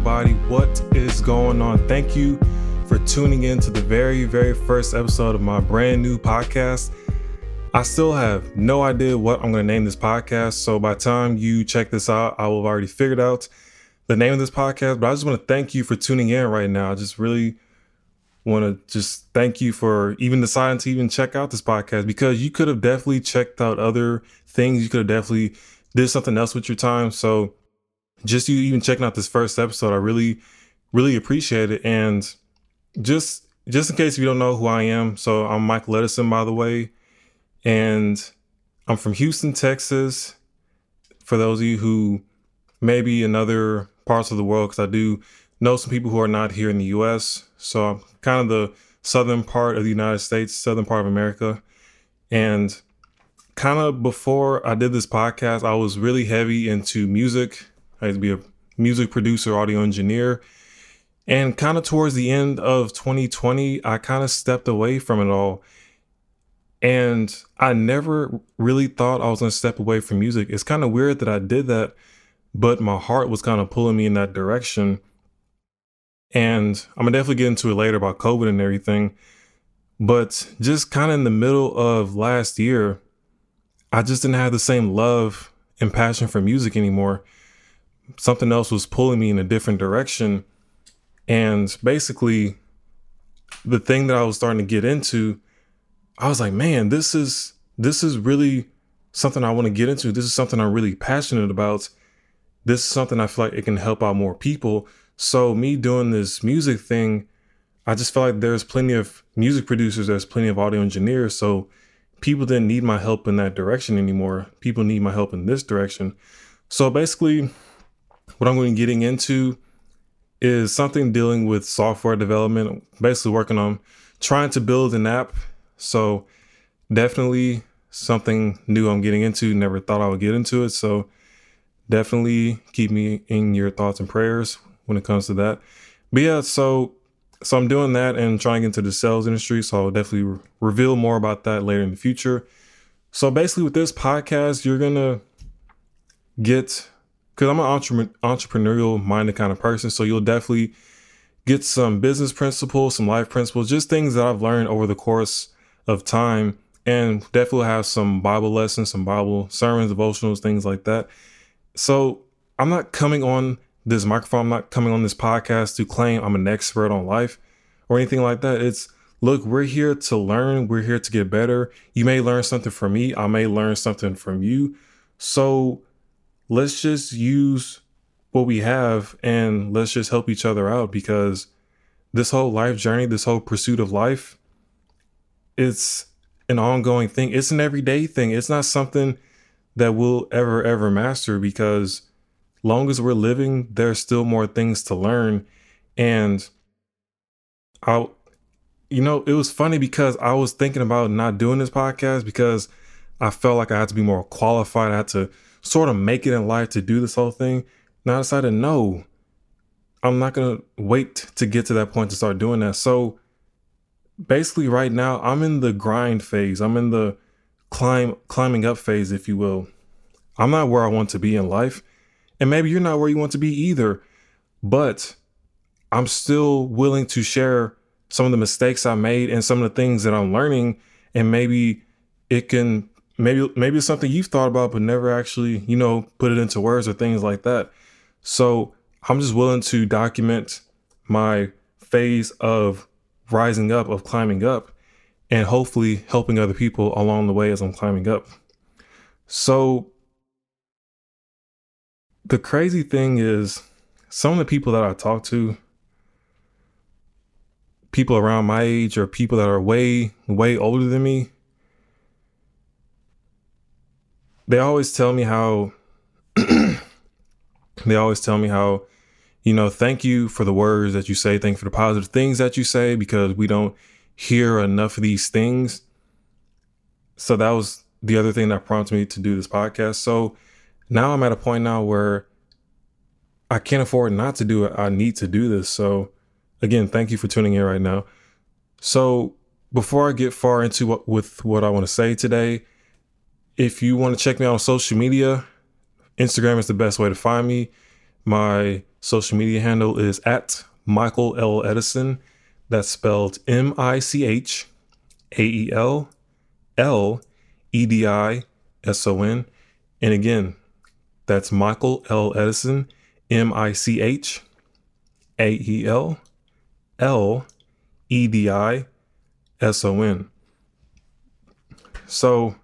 everybody? What is going on? Thank you for tuning in to the very, very first episode of my brand new podcast. I still have no idea what I'm going to name this podcast. So by the time you check this out, I will have already figured out the name of this podcast. But I just want to thank you for tuning in right now. I just really want to just thank you for even deciding to even check out this podcast because you could have definitely checked out other things. You could have definitely did something else with your time. So just you even checking out this first episode, I really, really appreciate it. And just just in case you don't know who I am, so I'm Mike Ledison, by the way, and I'm from Houston, Texas. For those of you who maybe in other parts of the world, because I do know some people who are not here in the U.S. So I'm kind of the southern part of the United States, southern part of America, and kind of before I did this podcast, I was really heavy into music. I used to be a music producer, audio engineer. And kind of towards the end of 2020, I kind of stepped away from it all. And I never really thought I was going to step away from music. It's kind of weird that I did that, but my heart was kind of pulling me in that direction. And I'm going to definitely get into it later about COVID and everything. But just kind of in the middle of last year, I just didn't have the same love and passion for music anymore. Something else was pulling me in a different direction. And basically, the thing that I was starting to get into, I was like, man, this is this is really something I want to get into. This is something I'm really passionate about. This is something I feel like it can help out more people. So me doing this music thing, I just felt like there's plenty of music producers, there's plenty of audio engineers. So people didn't need my help in that direction anymore. People need my help in this direction. So basically, what I'm going to be getting into is something dealing with software development, basically working on trying to build an app. So definitely something new I'm getting into. Never thought I would get into it. So definitely keep me in your thoughts and prayers when it comes to that. But yeah, so so I'm doing that and trying into the sales industry. So I'll definitely re- reveal more about that later in the future. So basically, with this podcast, you're gonna get because I'm an entre- entrepreneurial minded kind of person. So you'll definitely get some business principles, some life principles, just things that I've learned over the course of time, and definitely have some Bible lessons, some Bible sermons, devotionals, things like that. So I'm not coming on this microphone. I'm not coming on this podcast to claim I'm an expert on life or anything like that. It's look, we're here to learn, we're here to get better. You may learn something from me, I may learn something from you. So let's just use what we have and let's just help each other out because this whole life journey, this whole pursuit of life, it's an ongoing thing. It's an everyday thing. It's not something that we'll ever, ever master because long as we're living, there's still more things to learn. And I, you know, it was funny because I was thinking about not doing this podcast because I felt like I had to be more qualified. I had to sort of make it in life to do this whole thing. Now I decided, no, I'm not going to wait to get to that point to start doing that. So basically, right now, I'm in the grind phase. I'm in the climb, climbing up phase, if you will. I'm not where I want to be in life. And maybe you're not where you want to be either, but I'm still willing to share some of the mistakes I made and some of the things that I'm learning. And maybe it can, maybe, maybe it's something you've thought about, but never actually, you know, put it into words or things like that. So I'm just willing to document my phase of rising up, of climbing up, and hopefully helping other people along the way as I'm climbing up. So the crazy thing is some of the people that I talk to, people around my age or people that are way, way older than me, they always tell me how they always tell me how, you know, thank you for the words that you say, thank you for the positive things that you say, because we don't hear enough of these things. So that was the other thing that prompted me to do this podcast. So now I'm at a point now where I can't afford not to do it. I need to do this. So again, thank you for tuning in right now. So before I get far into what with what I want to say today, if you want to check me out on social media, Instagram is the best way to find me. My social media handle is at Michael Ledison. That's spelled M I C H A E L L E D I S O N. And again, that's Michael Ledison, M I C H A E L L E D I S O N. So,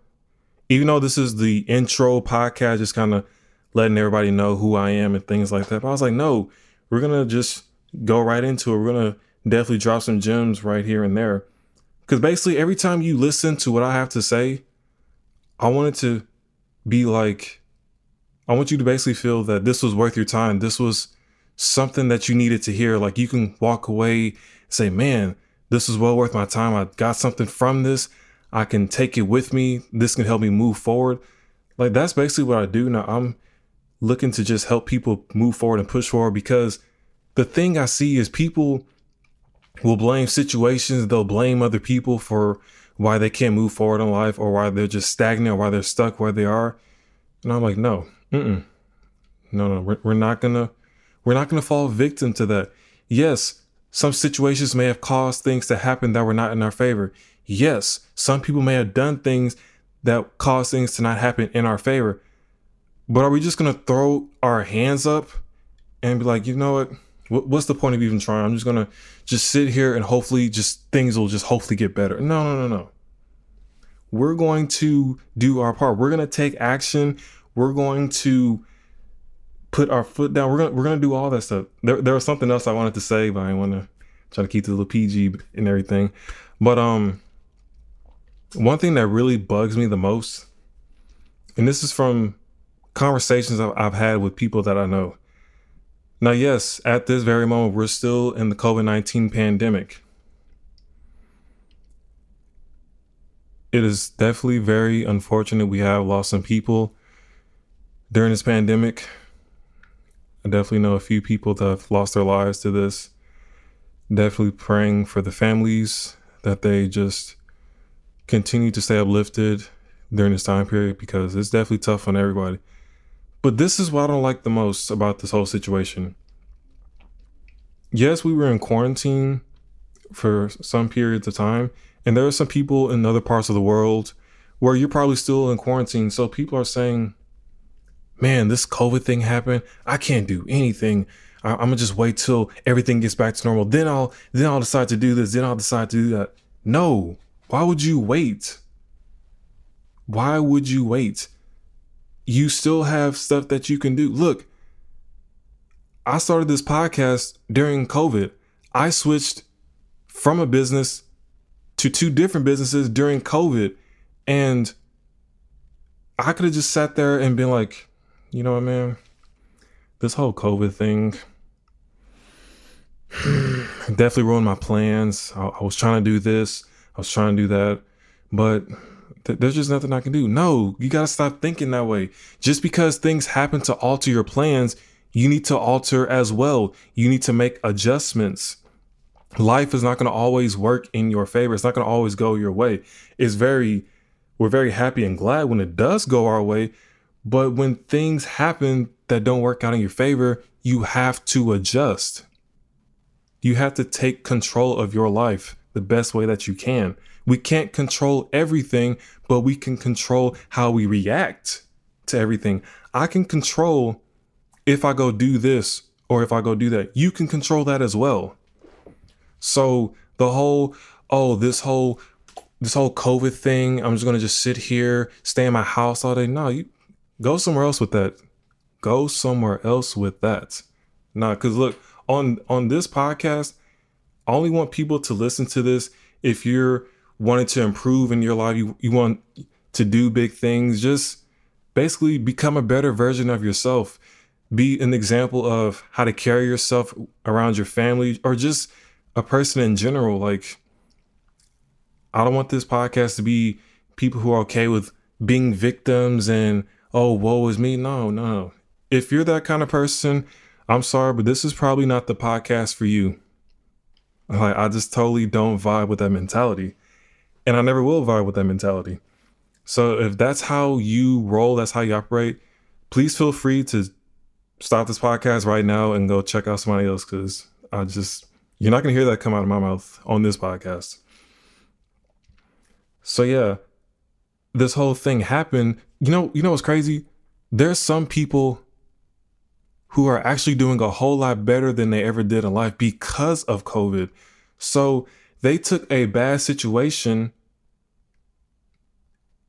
even though this is the intro podcast, just kind of letting everybody know who I am and things like that, but I was like, no, we're to just go right into it. We're to definitely drop some gems right here and there. Because basically, every time you listen to what I have to say, I want it to be like, I want you to basically feel that this was worth your time. This was something that you needed to hear. Like you can walk away, say, man, this is well worth my time. I got something from this. I can take it with me. This can help me move forward. Like that's basically what I do now. I'm looking to just help people move forward and push forward because the thing I see is people will blame situations, they'll blame other people for why they can't move forward in life or why they're just stagnant or why they're stuck where they are. And I'm like, no, mm-mm. no, no, we're, we're not gonna, we're not gonna fall victim to that. Yes, some situations may have caused things to happen that were not in our favor. Yes, some people may have done things that caused things to not happen in our favor. But are we just going to throw our hands up and be like, you know what? What's the point of even trying? I'm just going to just sit here and hopefully just things will just hopefully get better. No, no, no, no. We're going to do our part. We're going to take action. We're going to put our foot down. We're gonna we're gonna do all that stuff. There there was something else I wanted to say, but I want to try to keep the little PG and everything. But um, one thing that really bugs me the most, and this is from conversations I've had with people that I know. Now, yes, at this very moment, we're still in the COVID 19 pandemic. It is definitely very unfortunate we have lost some people during this pandemic. I definitely know a few people that have lost their lives to this. Definitely praying for the families that they just continue to stay uplifted during this time period because it's definitely tough on everybody. But this is what I don't like the most about this whole situation. Yes, we were in quarantine for some periods of time, and there are some people in other parts of the world where you're probably still in quarantine. So people are saying, man, this COVID thing happened. I can't do anything. I, am gonna just wait till everything gets back to normal. Then I'll then I'll decide to do this. Then I'll decide to do that. No. Why would you wait? Why would you wait? You still have stuff that you can do. Look, I started this podcast during COVID. I switched from a business to two different businesses during COVID. And I could have just sat there and been like, you know what, man? This whole COVID thing definitely ruined my plans. I, I, was trying to do this, I was trying to do that, but th- there's just nothing I can do. No, you got to stop thinking that way. Just because things happen to alter your plans, you need to alter as well. You need to make adjustments. Life is not going to always work in your favor. It's not going to always go your way. It's very, we're very happy and glad when it does go our way, but when things happen that don't work out in your favor, you have to adjust. You have to take control of your life the best way that you can. We can't control everything, but we can control how we react to everything. I can control if I go do this or if I go do that. You can control that as well. So the whole, oh, this whole this whole COVID thing, I'm just gonna just sit here, stay in my house all day. No, you Go somewhere else with that. Go somewhere else with that. Nah, because look, on on this podcast, I only want people to listen to this if you're wanting to improve in your life, you, you want to do big things, just basically become a better version of yourself. Be an example of how to carry yourself around your family or just a person in general. Like, I don't want this podcast to be people who are okay with being victims and oh, woe is me. No, no. If you're that kind of person, I'm sorry, but this is probably not the podcast for you. Like, I just totally don't vibe with that mentality. And I never will vibe with that mentality. So if that's how you roll, that's how you operate, please feel free to stop this podcast right now and go check out somebody else because I just you're not gonna hear that come out of my mouth on this podcast. So yeah, this whole thing happened. You know, you know what's crazy? There's some people who are actually doing a whole lot better than they ever did in life because of COVID. So they took a bad situation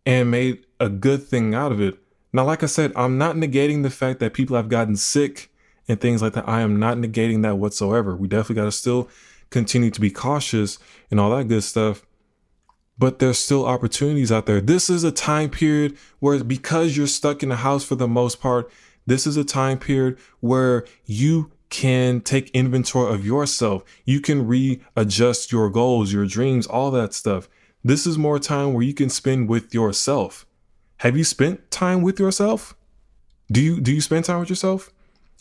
and made a good thing out of it. Now, like I said, I'm not negating the fact that people have gotten sick and things like that. I am not negating that whatsoever. We definitely got to still continue to be cautious and all that good stuff. But there's still opportunities out there. This is a time period where, because you're stuck in the house for the most part, this is a time period where you can take inventory of yourself. You can readjust your goals, your dreams, all that stuff. This is more time where you can spend with yourself. Have you spent time with yourself? Do you do you spend time with yourself?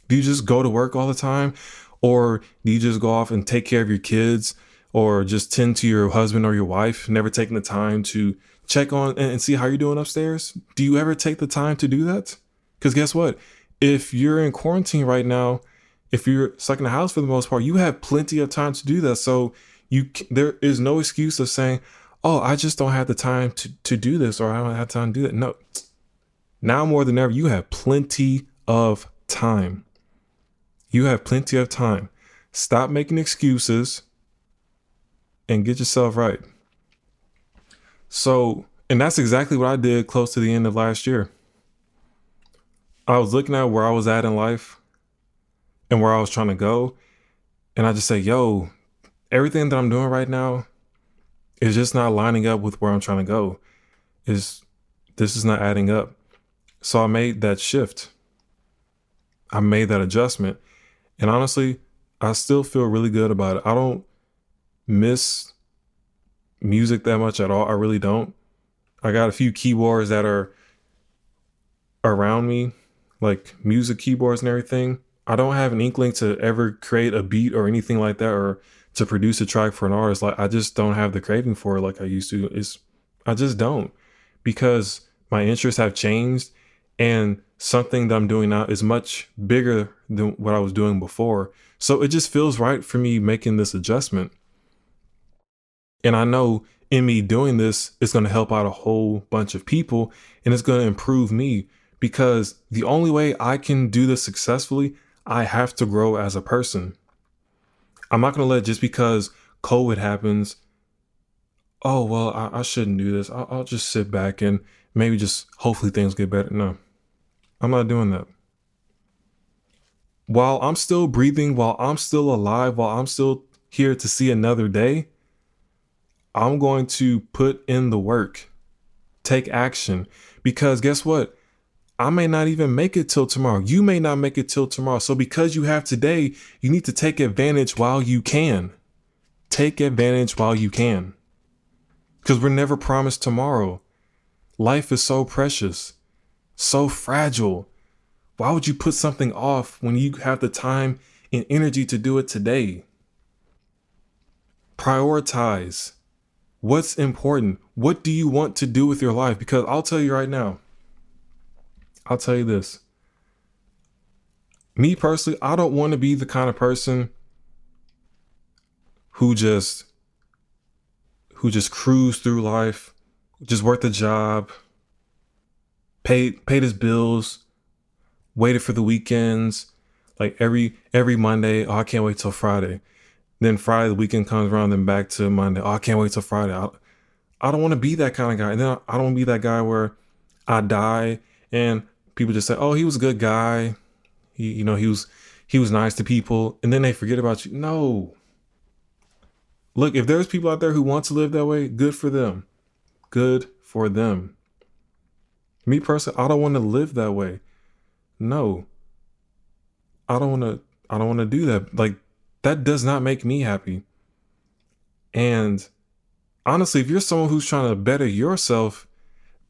Do you just go to work all the time? Or do you just go off and take care of your kids or just tend to your husband or your wife, never taking the time to check on and see how you're doing upstairs? Do you ever take the time to do that? Because guess what? If you're in quarantine right now, if you're stuck in the house for the most part, you have plenty of time to do that. So you there is no excuse of saying, "Oh, I just don't have the time to to do this," or "I don't have time to do that." No, now more than ever, you have plenty of time. You have plenty of time. Stop making excuses and get yourself right. So, and that's exactly what I did close to the end of last year. I was looking at where I was at in life and where I was trying to go. And I just say, yo, everything that I'm doing right now is just not lining up with where I'm trying to go. Is this is not adding up. So I made that shift. I made that adjustment. And honestly, I still feel really good about it. I don't miss music that much at all. I really don't. I got a few keyboards that are around me, like music keyboards and everything. I don't have an inkling to ever create a beat or anything like that or to produce a track for an artist. Like I just don't have the craving for it like I used to. It's I just don't because my interests have changed and something that I'm doing now is much bigger than what I was doing before. So it just feels right for me making this adjustment. And I know in me doing this, it's going to help out a whole bunch of people and it's going to improve me because the only way I can do this successfully, I have to grow as a person. I'm not going to let just because COVID happens, oh, well, I, I shouldn't do this. I'll, I'll just sit back and maybe just hopefully things get better. No, I'm not doing that. While I'm still breathing, while I'm still alive, while I'm still here to see another day, I'm going to put in the work, take action, because guess what? I may not even make it till tomorrow. You may not make it till tomorrow. So, because you have today, you need to take advantage while you can. Take advantage while you can. Because we're never promised tomorrow. Life is so precious, so fragile. Why would you put something off when you have the time and energy to do it today? Prioritize. What's important? What do you want to do with your life? Because I'll tell you right now, I'll tell you this. Me personally, I don't want to be the kind of person who just who just cruise through life, just worked a job, paid paid his bills, waited for the weekends, like every every Monday, oh, I can't wait till Friday. Then Friday, the weekend comes around, then back to Monday. Oh, I can't wait till Friday. I, I don't want to be that kind of guy. And then I don't want to be that guy where I die and people just say, "Oh, he was a good guy. He, you know, he was he was nice to people," and then they forget about you. No. Look, if there's people out there who want to live that way, good for them. Good for them. Me personally, I don't want to live that way. No. I don't want to I don't want to do that. Like that does not make me happy. And honestly, if you're someone who's trying to better yourself,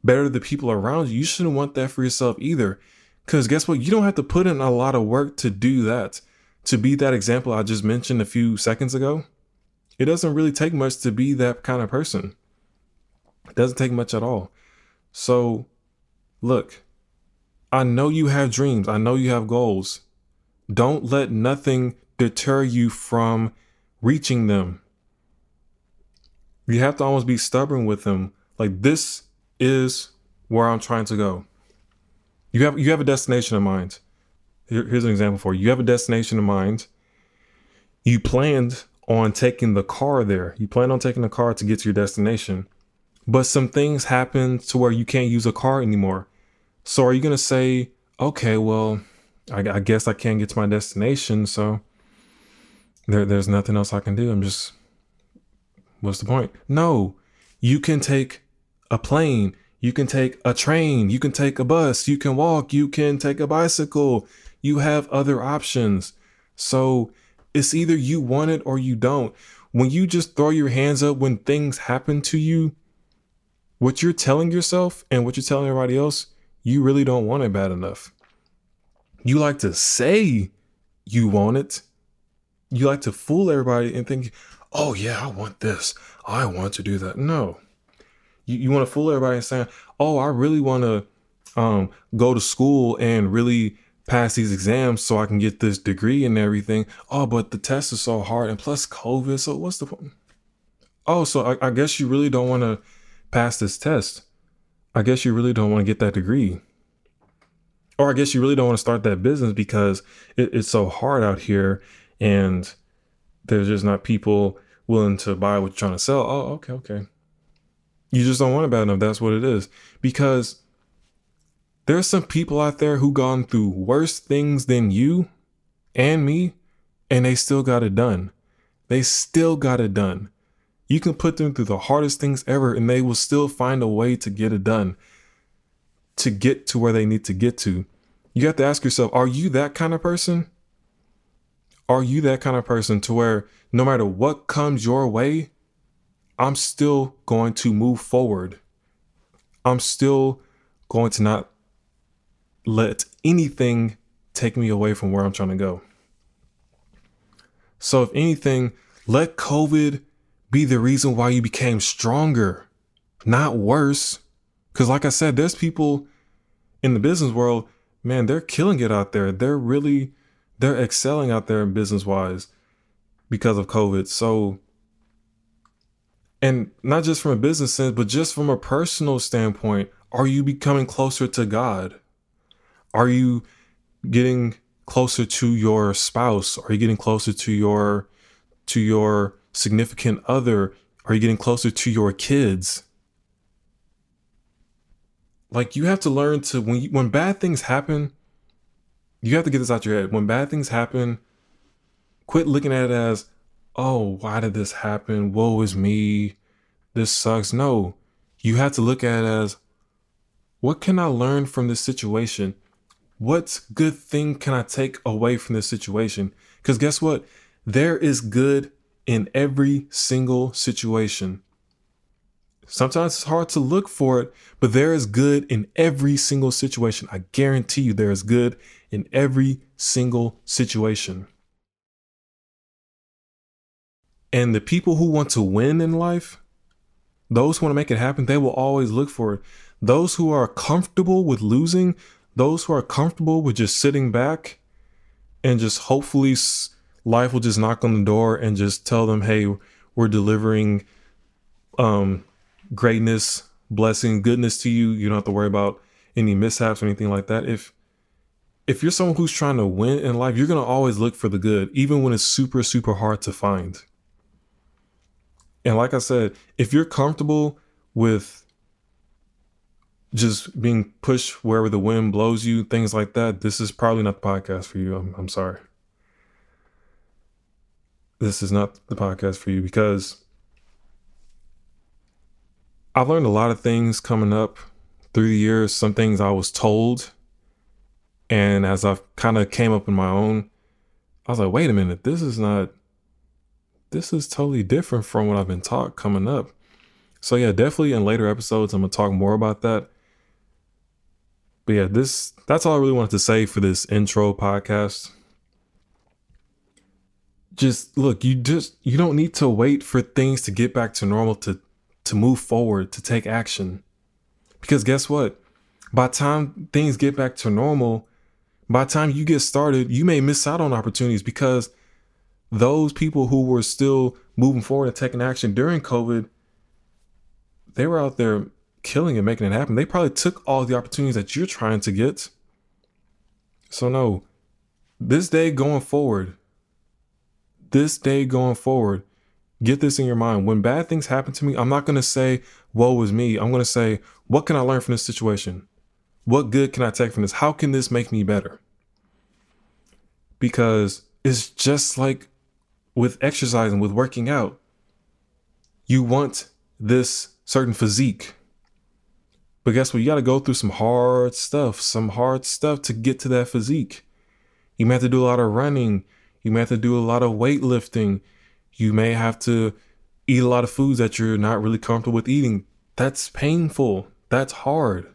better the people around you, you shouldn't want that for yourself either. Because guess what? You don't have to put in a lot of work to do that. To be that example I just mentioned a few seconds ago, it doesn't really take much to be that kind of person. It doesn't take much at all. So, look, I know you have dreams. I know you have goals. Don't let nothing deter you from reaching them. You have to almost be stubborn with them. Like this is where I'm trying to go. You have you have a destination in mind. Here, here's an example for you. You have a destination in mind. You planned on taking the car there. You plan on taking the car to get to your destination. But some things happen to where you can't use a car anymore. So are you gonna say, okay, well, I, I guess I can't get to my destination, so there, there's nothing else I can do. I'm just, what's the point? No, you can take a plane, you can take a train, you can take a bus, you can walk, you can take a bicycle. You have other options. So it's either you want it or you don't. When you just throw your hands up when things happen to you, what you're telling yourself and what you're telling everybody else, you really don't want it bad enough. You like to say you want it. You like to fool everybody and think, oh, yeah, I want this. I want to do that. No. You, you want to fool everybody and saying, oh, I really want to um, go to school and really pass these exams so I can get this degree and everything. Oh, but the test is so hard and plus COVID. So what's the point? Oh, so I, I guess you really don't want to pass this test. I guess you really don't want to get that degree. Or I guess you really don't want to start that business because it, it's so hard out here and there's just not people willing to buy what you're trying to sell. Oh, okay, okay. You just don't want it bad enough. That's what it is. Because there's some people out there who gone through worse things than you and me, and they still got it done. They still got it done. You can put them through the hardest things ever, and they will still find a way to get it done, to get to where they need to get to. You have to ask yourself, are you that kind of person? Are you that kind of person to where no matter what comes your way, I'm still going to move forward? I'm still going to not let anything take me away from where I'm trying to go. So, if anything, let COVID be the reason why you became stronger, not worse. Because, like I said, there's people in the business world, man, they're killing it out there. They're really, they're excelling out there business wise because of COVID. So, and not just from a business sense, but just from a personal standpoint, are you becoming closer to God? Are you getting closer to your spouse? Are you getting closer to your to your significant other? Are you getting closer to your kids? Like you have to learn to when you, when bad things happen, you have to get this out of your head. When bad things happen, quit looking at it as, "Oh, why did this happen? Woe is me. This sucks." No, you have to look at it as, "What can I learn from this situation?" what good thing can I take away from this situation? Because guess what? There is good in every single situation. Sometimes it's hard to look for it, but there is good in every single situation. I guarantee you there is good in every single situation. And the people who want to win in life, those who want to make it happen, they will always look for it. Those who are comfortable with losing, those who are comfortable with just sitting back and just hopefully life will just knock on the door and just tell them, hey, we're delivering um, greatness, blessing, goodness to you. You don't have to worry about any mishaps or anything like that. If if you're someone who's trying to win in life, you're gonna always look for the good, even when it's super, super hard to find. And like I said, if you're comfortable with just being pushed wherever the wind blows you, things like that, this is probably not the podcast for you. I'm, I'm sorry. This is not the podcast for you because I've learned a lot of things coming up through the years. Some things I was told. And as I've kind of came up in my own, I was like, wait a minute, this is not, this is totally different from what I've been taught coming up. So, yeah, definitely in later episodes, I'm to talk more about that. But yeah, this that's all I really wanted to say for this intro podcast. Just look, you just you don't need to wait for things to get back to normal to to move forward, to take action. Because guess what? By time things get back to normal, by the time you get started, you may miss out on opportunities because those people who were still moving forward and taking action during COVID, they were out there killing and making it happen. They probably took all the opportunities that you're trying to get. So, no, this day going forward, this day going forward, get this in your mind. When bad things happen to me, I'm not going to say, woe is me. I'm going to say, what can I learn from this situation? What good can I take from this? How can this make me better? Because it's just like with exercising, with working out. You want this certain physique. But guess what? You got to go through some hard stuff, some hard stuff to get to that physique. You may have to do a lot of running. You may have to do a lot of weightlifting. You may have to eat a lot of foods that you're not really comfortable with eating. That's painful. That's hard.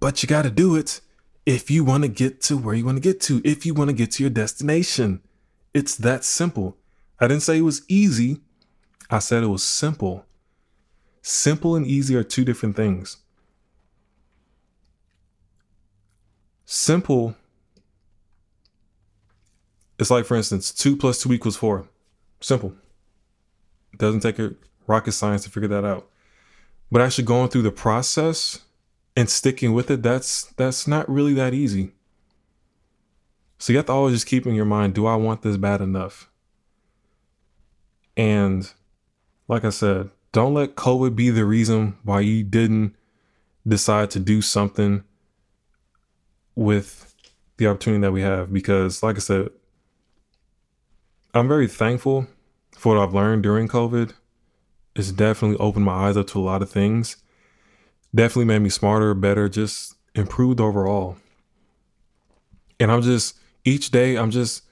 But you got to do it if you want to get to where you want to get to, if you want to get to your destination. It's that simple. I didn't say it was easy. I said it was simple. Simple and easy are two different things. Simple it's like, for instance, two plus two equals four. Simple. It doesn't take a rocket science to figure that out. But actually going through the process and sticking with it, that's that's not really that easy. So you have to always just keep in your mind, do I want this bad enough? And like I said, don't let COVID be the reason why you didn't decide to do something with the opportunity that we have. Because, like I said, I'm very thankful for what I've learned during COVID. It's definitely opened my eyes up to a lot of things. Definitely made me smarter, better, just improved overall. And I'm just, each day, I'm just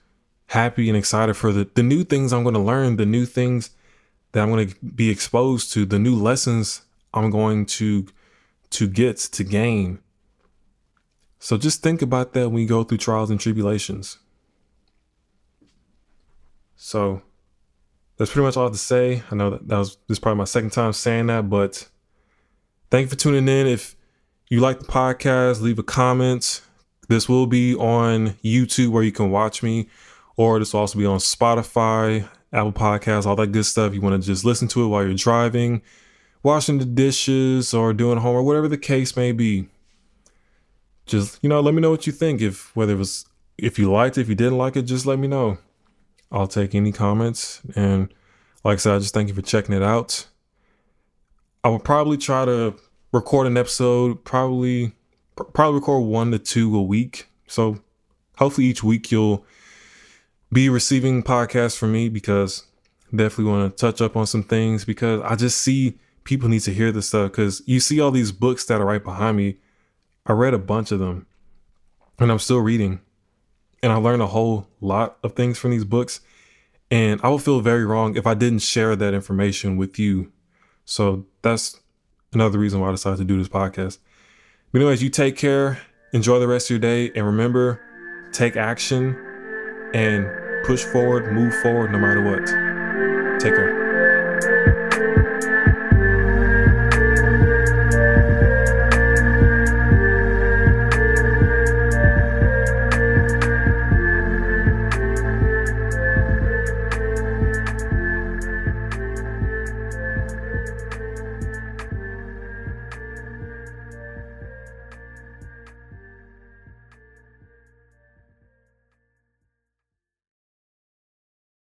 happy and excited for the, the new things I'm going to learn, the new things that I'm going to be exposed to, the new lessons I'm going to to get to gain. So just think about that when you go through trials and tribulations. So that's pretty much all I have to say. I know that, that was this is probably my second time saying that, but thank you for tuning in. If you like the podcast, leave a comment. This will be on YouTube where you can watch me, or this will also be on Spotify, Apple Podcasts, all that good stuff. You want to just listen to it while you're driving, washing the dishes, or doing homework, whatever the case may be. Just you know, let me know what you think. If whether it was if you liked it, if you didn't like it, just let me know. I'll take any comments. And like I said, I just thank you for checking it out. I will probably try to record an episode, probably probably record one to two a week. So hopefully each week you'll be receiving podcasts from me because definitely want to touch up on some things because I just see people need to hear this stuff because you see all these books that are right behind me. I read a bunch of them and I'm still reading and I learned a whole lot of things from these books. And I would feel very wrong if I didn't share that information with you. So that's another reason why I decided to do this podcast. But anyways, you take care, enjoy the rest of your day, and remember, take action and push forward, move forward no matter what. Take care.